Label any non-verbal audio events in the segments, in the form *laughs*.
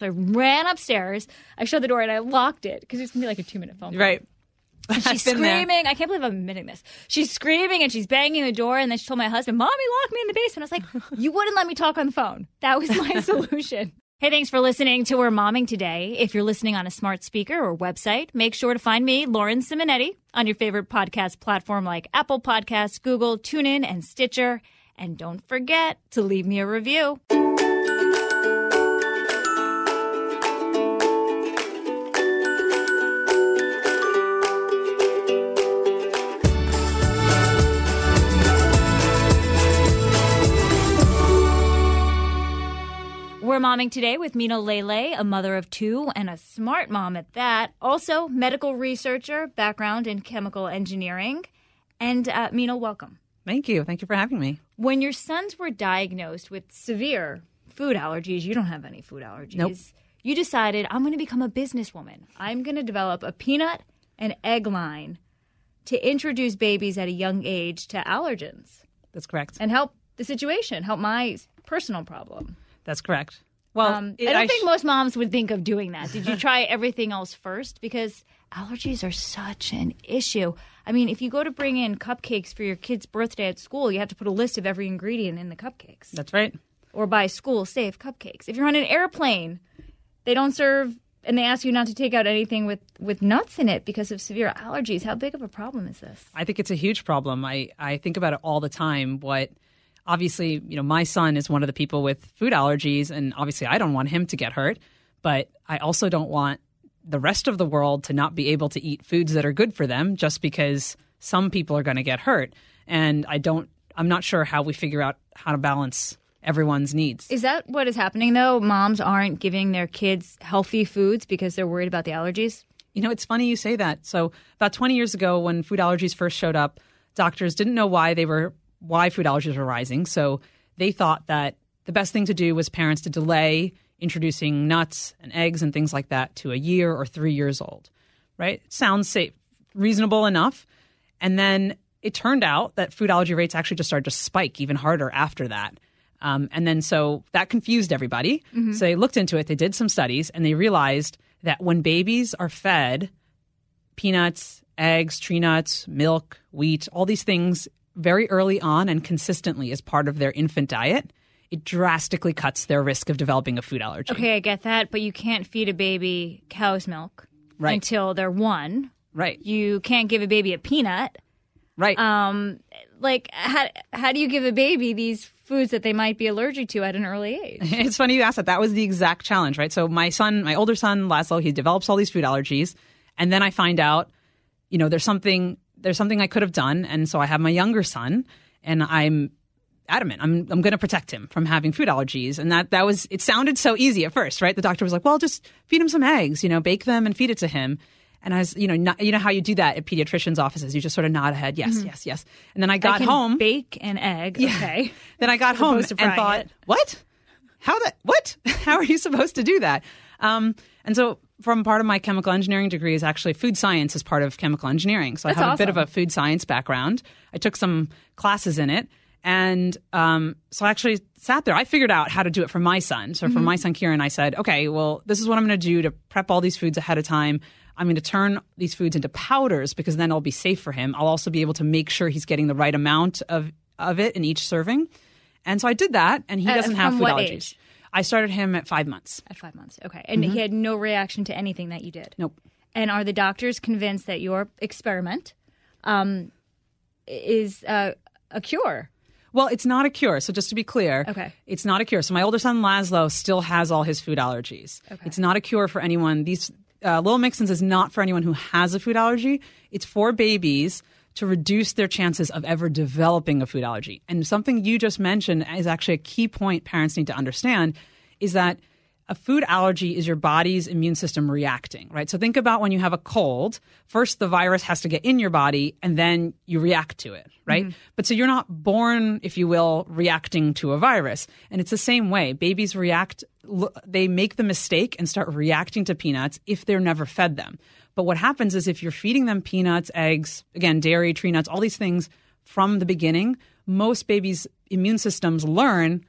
So I ran upstairs. I shut the door and I locked it because it's gonna be like a two minute phone. call. Right. And *laughs* she's I've there. screaming. I can't believe I'm admitting this. She's screaming and she's banging the door. And then she told my husband, "Mommy, lock me in the basement." I was like, *laughs* "You wouldn't let me talk on the phone." That was my *laughs* solution. Hey, thanks for listening to We're Momming today. If you're listening on a smart speaker or website, make sure to find me, Lauren Simonetti, on your favorite podcast platform like Apple Podcasts, Google, TuneIn, and Stitcher. And don't forget to leave me a review. We're momming today with Meenal Lele, a mother of two and a smart mom at that. Also, medical researcher, background in chemical engineering. And uh, Mina, welcome. Thank you. Thank you for having me. When your sons were diagnosed with severe food allergies, you don't have any food allergies. Nope. You decided, I'm going to become a businesswoman. I'm going to develop a peanut and egg line to introduce babies at a young age to allergens That's correct. and help the situation, help my personal problem. That's correct. Well, Um, it- I don't I think sh- most moms would think of doing that. Did you try everything else first? Because allergies are such an issue. I mean, if you go to bring in cupcakes for your kid's birthday at school, you have to put a list of every ingredient in the cupcakes That's right. or buy school safe cupcakes. If you're on an airplane, they don't serve and they ask you not to take out anything with, with nuts in it because of severe allergies. How big of a problem is this? I think it's a huge problem. I, I think about it all the time. What obviously, you know, my son is one of the people with food allergies, and obviously, I don't want him to get hurt, but I also don't want the rest of the world to not be able to eat foods that are good for them just because some people are going to get hurt. And I don't, I'm not sure how we figure out how to balance everyone's needs. Is that what is happening though? Moms aren't giving their kids healthy foods because they're worried about the allergies? You know, it's funny you say that. So, about 20 years ago, when food allergies first showed up, doctors didn't know why they were why food allergies were rising. So, they thought that the best thing to do was parents to delay introducing nuts and eggs and things like that to a year or three years old. Right? Sounds safe, reasonable enough. And then it turned out that food allergy rates actually just started to spike even harder after that. Um, and then so that confused everybody. So they looked into it, they did some studies, and they realized that when babies are fed peanuts, eggs, tree nuts, milk, wheat, all these things very early on and consistently as part of their infant diet, it drastically cuts their risk of developing a food allergy. Okay, I get that, but you can't feed a baby cow's milk Right. until they're one. Right. You can't give a baby a peanut. Right. Um, like how how do you give a baby these foods that they might be allergic to at an early age? *laughs* It's funny you asked that. That was the exact challenge, right? So my son, my older son, Laszlo, he develops all these food allergies, and then I find out, you know, there's something there's something I could have done, and so I have my younger son, and I'm adamant. I'm I'm going to protect him from having food allergies, and that that was it sounded so easy at first, right? The doctor was like, well, just feed him some eggs, you know, bake them and feed it to him. And I was, you know, not, you know how you do that at pediatricians' offices. You just sort of nod ahead, yes, yes, yes. And then I got I can home. bake an egg. Okay. *laughs* Then I got home and thought, it. what? How that? What? *laughs* How are you supposed to do that? Um, and so, from part of my chemical engineering degree is actually food science as part of chemical engineering. So That's I have a bit of a food science background. I took some classes in it, and um, so I actually sat there. I figured out how to do it for my son. So Mm-hmm. for my son Kieran, I said, okay, well, this is what I'm going to do to prep all these foods ahead of time. I'm going to turn these foods into powders because then it'll be safe for him. I'll also be able to make sure he's getting the right amount of of it in each serving. And so I did that, and he Uh, doesn't have food allergies. age? I started him at five months. At five months. Okay. And he had no reaction to anything that you did. Nope. And are the doctors convinced that your experiment um, is uh, a cure? Well, it's not a cure. So just to be clear, Okay. it's not a cure. So my older son Laszlo still has all his food allergies. Okay. It's not a cure for anyone. These uh, Lil Mixins is not for anyone who has a food allergy. It's for babies to reduce their chances of ever developing a food allergy. And something you just mentioned is actually a key point parents need to understand is that a food allergy is your body's immune system reacting, right? So think about when you have a cold. First, the virus has to get in your body and then you react to it, right? Mm-hmm. But so you're not born, if you will, reacting to a virus. And it's the same way. Babies react, they make the mistake and start reacting to peanuts if they're never fed them. But what happens is if you're feeding them peanuts, eggs, again, dairy, tree nuts, all these things from the beginning, most babies' immune systems learn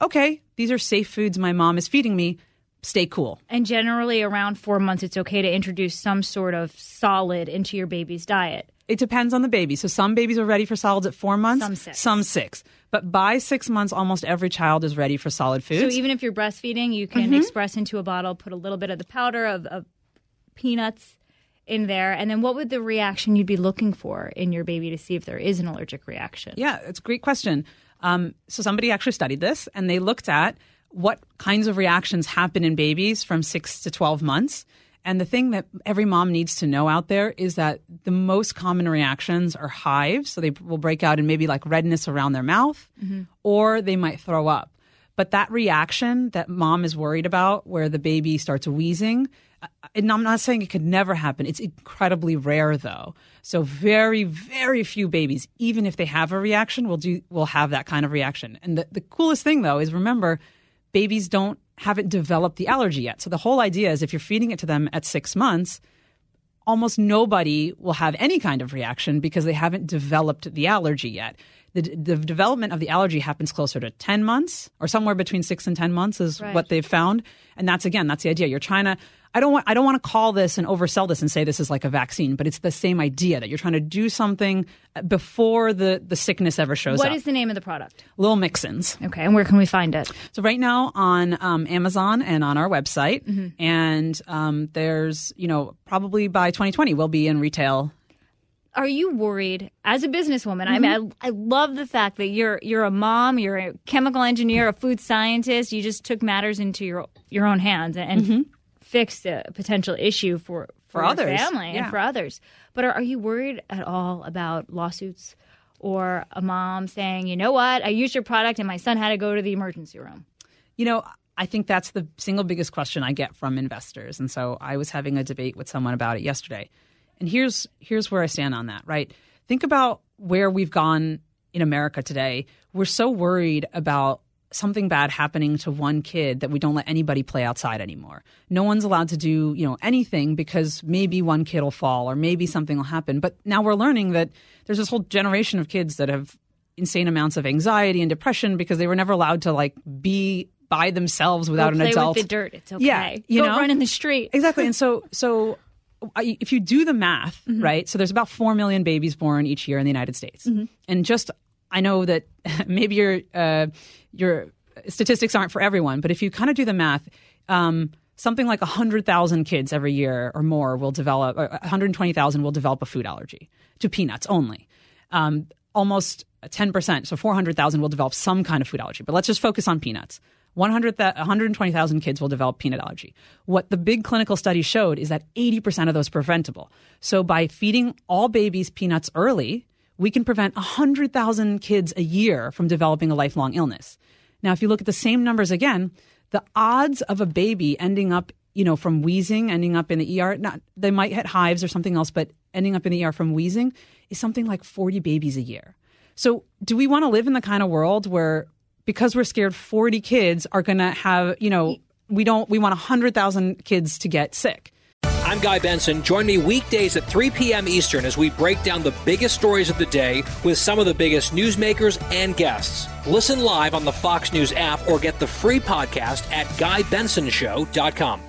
okay, these are safe foods my mom is feeding me. stay cool. And generally, around four months, it's okay to introduce some sort of solid into your baby's diet. It depends on the baby. So some babies are ready for solids at four months, Some six. Some six. But by six months, almost every child is ready for solid foods. So even if you're breastfeeding, you can mm-hmm. express into a bottle, put a little bit of the powder of, of peanuts in there, and then what would the reaction you'd be looking for in your baby to see if there is an allergic reaction? Yeah, it's a great question. Um, so somebody actually studied this, and they looked at what kinds of reactions happen in babies from six to twelve months. And the thing that every mom needs to know out there is that the most common reactions are hives. So they will break out in maybe like redness around their mouth, or they might throw up. But that reaction that mom is worried about, where the baby starts wheezing, and I'm not saying it could never happen. It's incredibly rare, though. So very, very few babies, even if they have a reaction, will do will have that kind of reaction. And the, the coolest thing, though, is remember, babies don't haven't developed the allergy yet. So the whole idea is if you're feeding it to them at six months, almost nobody will have any kind of reaction because they haven't developed the allergy yet. The, the development of the allergy happens closer to 10 months or somewhere between 6 and 10 months is Right. what they've found. And that's again, that's the idea. You're trying to I don't want I don't want to call this and oversell this and say this is like a vaccine, but it's the same idea that you're trying to do something before the the sickness ever shows What up. What is the name of the product? Lil Mixins. Okay, and where can we find it? So right now on um, Amazon and on our website, Mm-hmm. and um, there's you know probably by 2020 we'll be in retail. Are you worried as a businesswoman? I mean, I, I love the fact that you're you're a mom, you're a chemical engineer, a food scientist. You just took matters into your your own hands and fixed a potential issue for for, For others, family and for others. But are, are you worried at all about lawsuits or a mom saying, you know what, I used your product and my son had to go to the emergency room? You know, I think that's the single biggest question I get from investors, and so I was having a debate with someone about it yesterday. And here's here's where I stand on that. Right, think about where we've gone in America today. We're so worried about something bad happening to one kid that we don't let anybody play outside anymore. No one's allowed to do, you know, anything because maybe one kid will fall or maybe something will happen. But now we're learning that there's this whole generation of kids that have insane amounts of anxiety and depression because they were never allowed to like be by themselves without Go an play adult. with the dirt. It's okay. Yeah, you go know? run in the street. *laughs* Exactly. And so, *laughs* so I- if you do the math, mm-hmm. right? So there's about 4 million babies born each year in the United States. Mm-hmm. And just, I know that *laughs* maybe your, uh, your statistics aren't for everyone, but if you kind of do the math, um, something like 100,000 kids every year or more will develop, 120,000 will develop a food allergy to peanuts only. Um, almost 10%, so 400,000 will develop some kind of food allergy. But let's just focus on peanuts. 100, 120,000 kids will develop peanut allergy. What the big clinical study showed is that 80% of those preventable. So by feeding all babies peanuts early, we can prevent 100,000 kids a year from developing a lifelong illness. Now, if you look at the same numbers again, the odds of a baby ending up, you know, from wheezing, ending up in the ER, not they might hit hives or something else, but ending up in the ER from wheezing is something like 40 babies a year. So, do we want to live in the kind of world where because we're scared 40 kids are going to have, you know, we don't we want 100,000 kids to get sick. I'm Guy Benson. Join me weekdays at 3 p.m. Eastern as we break down the biggest stories of the day with some of the biggest newsmakers and guests. Listen live on the Fox News app or get the free podcast at GuyBensonShow.com.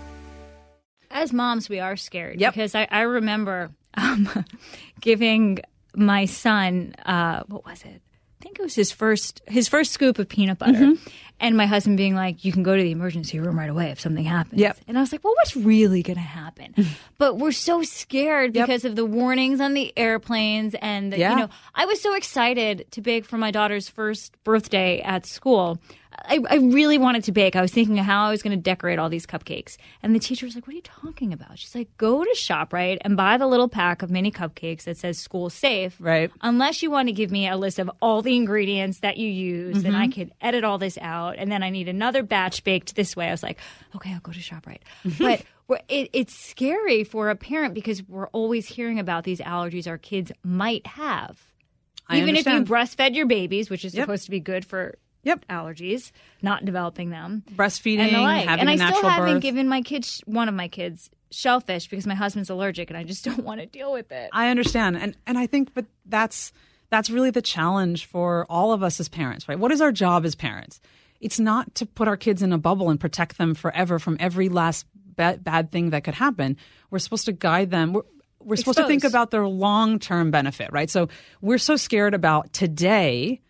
as moms, we are scared Yep. because I, I remember um, *laughs* giving my son uh, what was it? I think it was his first his first scoop of peanut butter, Mm-hmm. and my husband being like, "You can go to the emergency room right away if something happens." Yep. And I was like, "Well, what's really going to happen?" but we're so scared Yep. because of the warnings on the airplanes, and the, Yeah. you know, I was so excited to bake for my daughter's first birthday at school. I, I really wanted to bake. I was thinking of how I was going to decorate all these cupcakes. And the teacher was like, What are you talking about? She's like, Go to ShopRite and buy the little pack of mini cupcakes that says school safe. Right. Unless you want to give me a list of all the ingredients that you use, and Mm-hmm. I could edit all this out. And then I need another batch baked this way. I was like, Okay, I'll go to ShopRite. but it, it's scary for a parent because we're always hearing about these allergies our kids might have. I Even if you breastfed your babies, which is Yep. supposed to be good for Yep. allergies, not developing them, Breastfeeding, and the like. having And a I natural still haven't birth. given my kids, one of my kids, shellfish because my husband's allergic, and I just *laughs* don't want to deal with it. I understand, and and I think, but that's that's really the challenge for all of us as parents, right? What is our job as parents? it's not to put our kids in a bubble and protect them forever from every last bad, bad thing that could happen. We're supposed to guide them. We're, we're supposed to think about their long term benefit, right? So we're so scared about today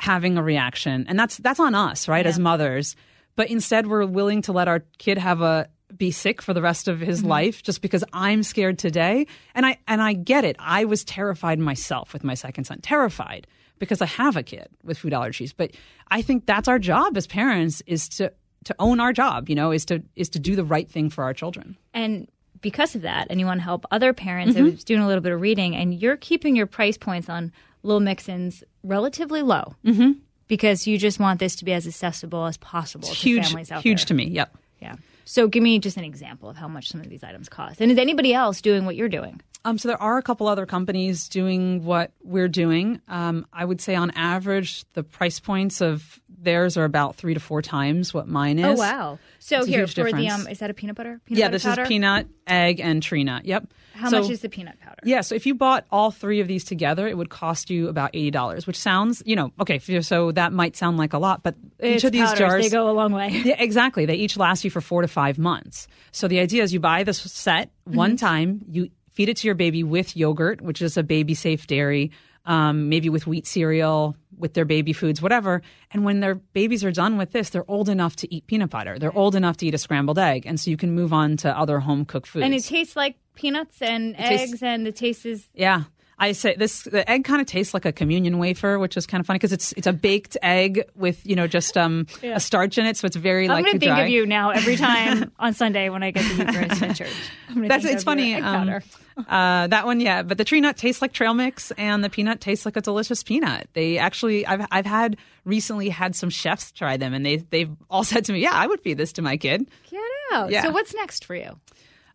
having a reaction, and that's that's on us, right, as mothers. But instead, we're willing to let our kid have a be sick for the rest of his life just because I'm scared today. And I and I get it. I was terrified myself with my second son, terrified because I have a kid with food allergies. But I think that's our job as parents is to to own our job. You know, is to is to do the right thing for our children. And because of that, and you want to help other parents, Mm-hmm. I was doing a little bit of reading, and you're keeping your price points on Lil Mixins relatively low mm-hmm. because you just want this to be as accessible as possible to Huge, families out huge there. to me. Yep. Yeah. So give me just an example of how much some of these items cost. And is anybody else doing what you're doing? Um, so there are a couple other companies doing what we're doing. Um, I would say on average, the price points of theirs are about three to four times what mine is. Oh wow! So It's here for the um, is that a peanut butter? Peanut Yeah, butter this powder? is peanut, egg, and tree nut. Yep. How So- much is the peanut powder? Yeah, so if you bought all three of these together, it would cost you about eighty dollars, which sounds, you know, okay. So that might sound like a lot, but It's each of these powders, jars they go a long way. Yeah, exactly. They each last you for four to five months. So the idea is you buy this set one time, you feed it to your baby with yogurt, which is a baby safe dairy, um, maybe with wheat cereal, with their baby foods, whatever. And when their babies are done with this, they're old enough to eat peanut butter. They're old enough to eat a scrambled egg. And so you can move on to other home cooked foods. And it tastes like peanuts and tastes- eggs, and the taste is Yeah. I say this the egg kind of tastes like a communion wafer, which is kind of funny because it's it's a baked egg with you know just um a starch in it, so it's very I'm like going to think of you now every *laughs* time on Sunday when I get the Eucharist in church. I'm That's think it's funny. um, uh, that one, yeah. But the tree nut tastes like trail mix, and the peanut tastes like a delicious peanut. They actually, I've I've had recently had some chefs try them, and they they've all said to me, "Yeah, I would feed this to my kid." Get out. yeah. So what's next for you?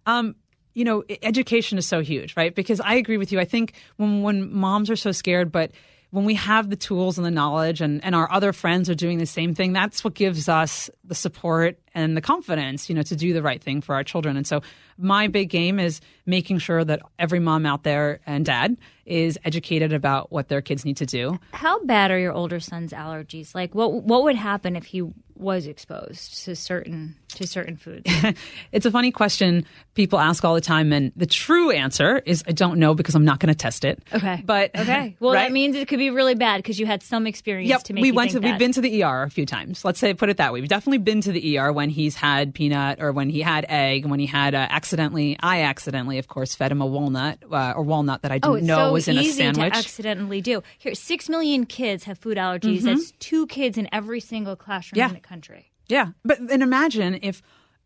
Um, you know, education is so huge, right? Because I agree with you. I think when when moms are so scared, but when we have the tools and the knowledge and, and our other friends are doing the same thing, that's what gives us the support and the confidence, you know, to do the right thing for our children. And so my big game is making sure that every mom out there and dad is educated about what their kids need to do. How bad are your older son's allergies? Like, what what would happen if he was exposed to certain to certain foods? *laughs* it's a funny question people ask all the time, and the true answer is I don't know because I'm not going to test it. Okay, but *laughs* okay. Well, *laughs* right? that means it could be really bad because you had some experience Yep, to make we went to that. we've been to the ER a few times. Let's say put it that way. We've definitely been to the ER when he's had peanut or when he had egg, when he had uh, accidentally. I accidentally, of course, fed him a walnut uh, or walnut that I didn't Oh, know so was in a easy sandwich. to accidentally do. Here, six million kids have food allergies. That's two kids in every single classroom Mm-hmm. Yeah. Country. Yeah, but then imagine if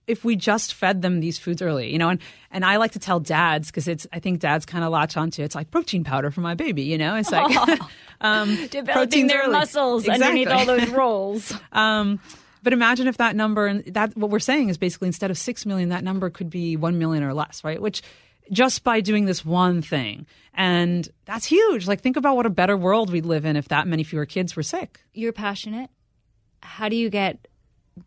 if we just fed them these foods early, you know, and and I like to tell dads because it's I think dads kind of latch onto it. it's like protein powder for my baby, you know, it's like *laughs* *laughs* um, Developing their early. muscles Exactly. underneath all those *laughs* rolls. Um, but imagine if that number and that what we're saying is basically instead of six million, that number could be one million or less, right? Which just by doing this one thing, and that's huge. Like think about what a better world we'd live in if that many fewer kids were sick. You're passionate. How do you get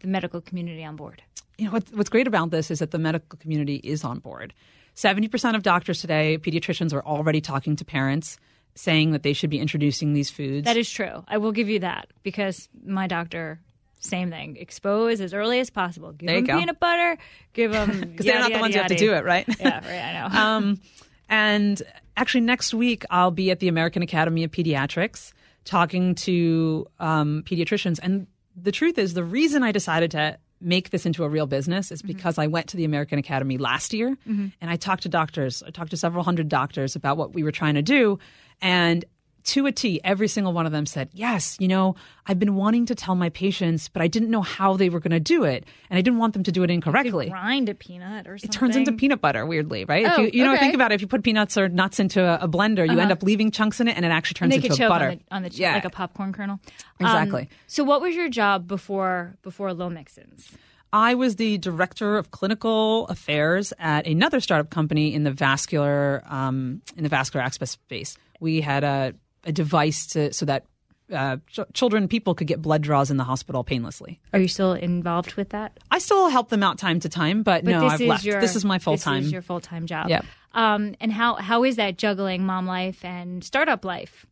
the medical community on board? you know what, what's great about this is that the medical community is on board. Seventy percent of doctors today, pediatricians, are already talking to parents, saying that they should be introducing these foods. That is true. I will give you that because my doctor, same thing. Expose as early as possible. Give There them peanut butter. Give them *laughs* because they're not the ones who have to do it, right? *laughs* Yeah, right. I know. *laughs* um, and actually, next week I'll be at the American Academy of Pediatrics talking to um, pediatricians. And the truth is, the reason I decided to make this into a real business is mm-hmm. because I went to the American Academy last year mm-hmm. and I talked to doctors. I talked to several hundred doctors about what we were trying to do. And to a T, every single one of them said, Yes, you know, I've been wanting to tell my patients, but I didn't know how they were going to do it. And I didn't want them to do it incorrectly Grind a peanut or something. it turns into peanut butter weirdly right if Oh, you, you know okay. think about it if you put peanuts or nuts into a, a blender you end up leaving chunks in it and it actually turns into choke butter on the, on the ch- yeah like a popcorn kernel. Exactly. Um, so, what was your job before before Lil Mixins? i was the director of clinical affairs at another startup company in the vascular um, in the vascular access space we had a, a device to so that uh, ch- children people could get blood draws in the hospital painlessly Are you still involved with that? i still help them out time to time but, But no this i've is left your this is my full time This is your full time job. Yep. Um, and how how is that juggling mom life and startup life?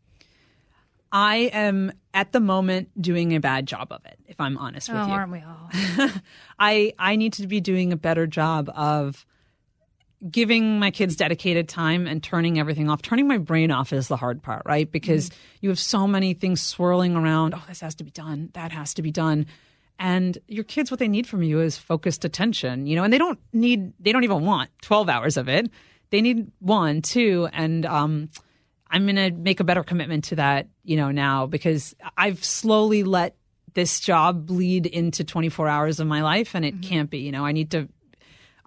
I am at the moment doing a bad job of it, if I'm honest with oh, you. aren't we all? *laughs* I I need to be doing a better job of giving my kids dedicated time and turning everything off. Turning my brain off is the hard part, right? Because you have so many things swirling around. Oh, this has to be done. That has to be done. And your kids, what they need from you is focused attention, you know, and they don't need, they don't even want 12 hours of it. They need one, two. And, um, I'm going to make a better commitment to that, you know, now because I've slowly let this job bleed into 24 hours of my life and it can't be, you know, I need to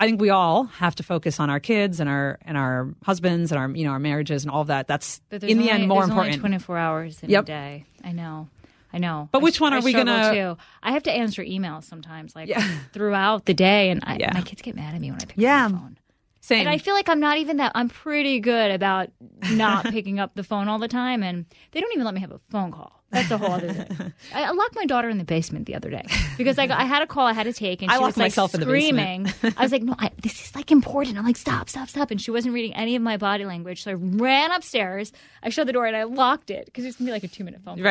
I think we all have to focus on our kids and our and our husbands and our you know our marriages and all of that. That's in the only, end more important. 24 hours in Yep. a day. I know. I know. But which sh- one I are we gonna- Too. I have to answer emails sometimes, like Yeah. throughout the day, and I, Yeah. my kids get mad at me when I pick Yeah. up the phone. Same. And I feel like I'm not even that. I'm pretty good about not *laughs* picking up the phone all the time, and they don't even let me have a phone call. That's a whole other thing. *laughs* I, I locked my daughter in the basement the other day because like I had a call I had to take, and I she locked was like myself in the screaming. *laughs* I was like, "No, I, this is like important." I'm like, "Stop, stop, stop!" And she wasn't reading any of my body language, so I ran upstairs. I shut the door and I locked it because it's gonna be like a two minute phone. call.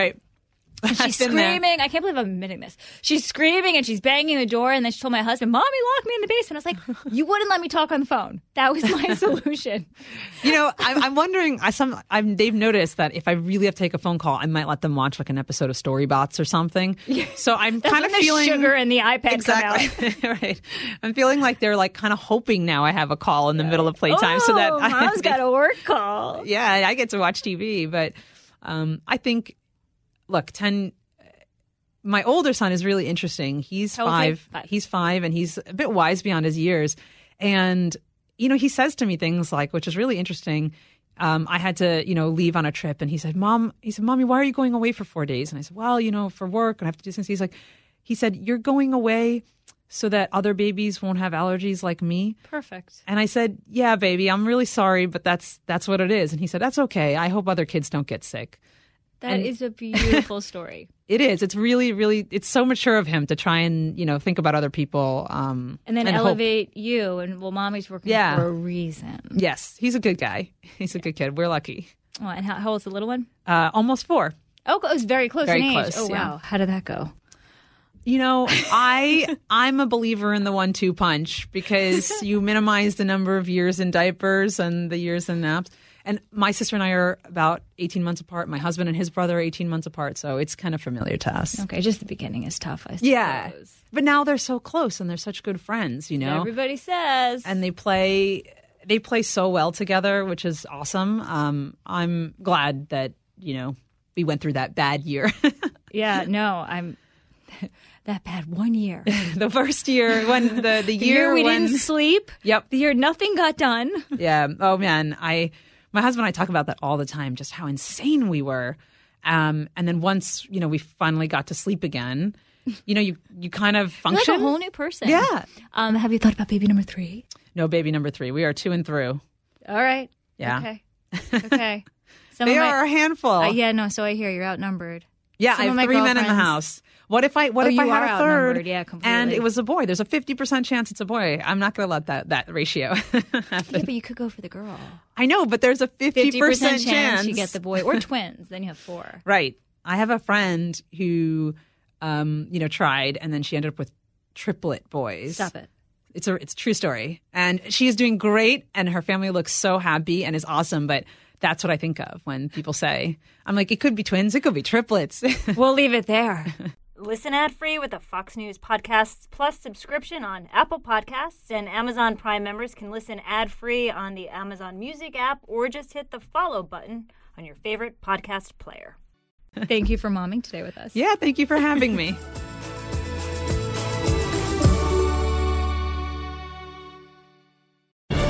And she's I've there. screaming. I can't believe I'm admitting this. She's screaming and she's banging the door. And then she told my husband, "Mommy, lock me in the basement." I was like, *laughs* "You wouldn't let me talk on the phone. That was my *laughs* solution." You know, I'm, I'm wondering. I some I'm, they've noticed that if I really have to take a phone call, I might let them watch like an episode of Storybots or something. So I'm kind of the feeling sugar and the iPad exactly *laughs* right. I'm feeling like they're like kind of hoping now I have a call in the middle of playtime so that oh, I, mom's got a work call. yeah, I get to watch TV. But um, I think, look, 10, my older son is really interesting. He's How old is he? five. Five. He's five and he's a bit wise beyond his years. And, you know, he says to me things like, which is really interesting. Um, I had to, you know, leave on a trip and he said, Mom, he said, Mommy, why are you going away for four days? And I said, Well, you know, for work and I have to do things. He's like, he said, You're going away so that other babies won't have allergies like me. Perfect. And I said, "Yeah, baby, I'm really sorry, but that's that's what it is." And he said, "That's okay. I hope other kids don't get sick." That is a *laughs* beautiful story. It is. It's really, really. It's so mature of him to try and you know think about other people. Um, And then hope. elevate you. And well, mommy's working Yeah. for a reason. Yes, he's a good guy. He's a good kid. We're lucky. Oh, and how, how old's the little one? Uh, almost four. Oh, it was very close Very in age. close, oh, yeah. wow. How did that go? You know, *laughs* I I'm a believer in the one-two punch because you minimize the number of years in diapers and the years in naps. And my sister and I are about 18 months apart. My husband and his brother are 18 months apart, so it's kind of familiar to us. Okay, just the beginning is tough, I suppose. Yeah. But now they're so close and they're such good friends, you know. Everybody says. and they play they play so well together, which is awesome. Um, I'm glad that, you know, we went through that bad year. *laughs* yeah, no, I'm *laughs* that bad one year. *laughs* the first year when the the, The year, year we when didn't sleep. Yep. The year nothing got done. Yeah. Oh man, I my husband and I talk about that all the time, just how insane we were. Um, and then once, you know, we finally got to sleep again, you know, you you kind of You're like a whole new person. Yeah. Um, have you thought about baby number three? no baby number 3. We are 2 and through. All right. Yeah. Okay. *laughs* Okay. Some They of my- are a handful. Uh, yeah, no. So I hear you're outnumbered. Yeah, Some I have my three men in the house. What if I what Oh, if I had a third? Yeah, And it was a boy. There's a fifty percent chance it's a boy. I'm not going to let that that ratio. *laughs* happen. Yeah, but you could go for the girl. I know, but there's a fifty Fifty percent percent chance you get the boy or twins. Then you have four. *laughs* right. I have a friend who, um, you know, tried and then she ended up with triplet boys. Stop it. It's a it's a true story, and she is doing great, and her family looks so happy and is awesome. But that's what I think of when people say, "I'm like, it could be twins, it could be triplets." *laughs* We'll leave it there. Listen ad free with a Fox News Podcasts Plus subscription on Apple Podcasts, and Amazon Prime members can listen ad free on the Amazon Music app or just hit the follow button on your favorite podcast player. Thank you for momming today with us. yeah, thank you for having me. *laughs*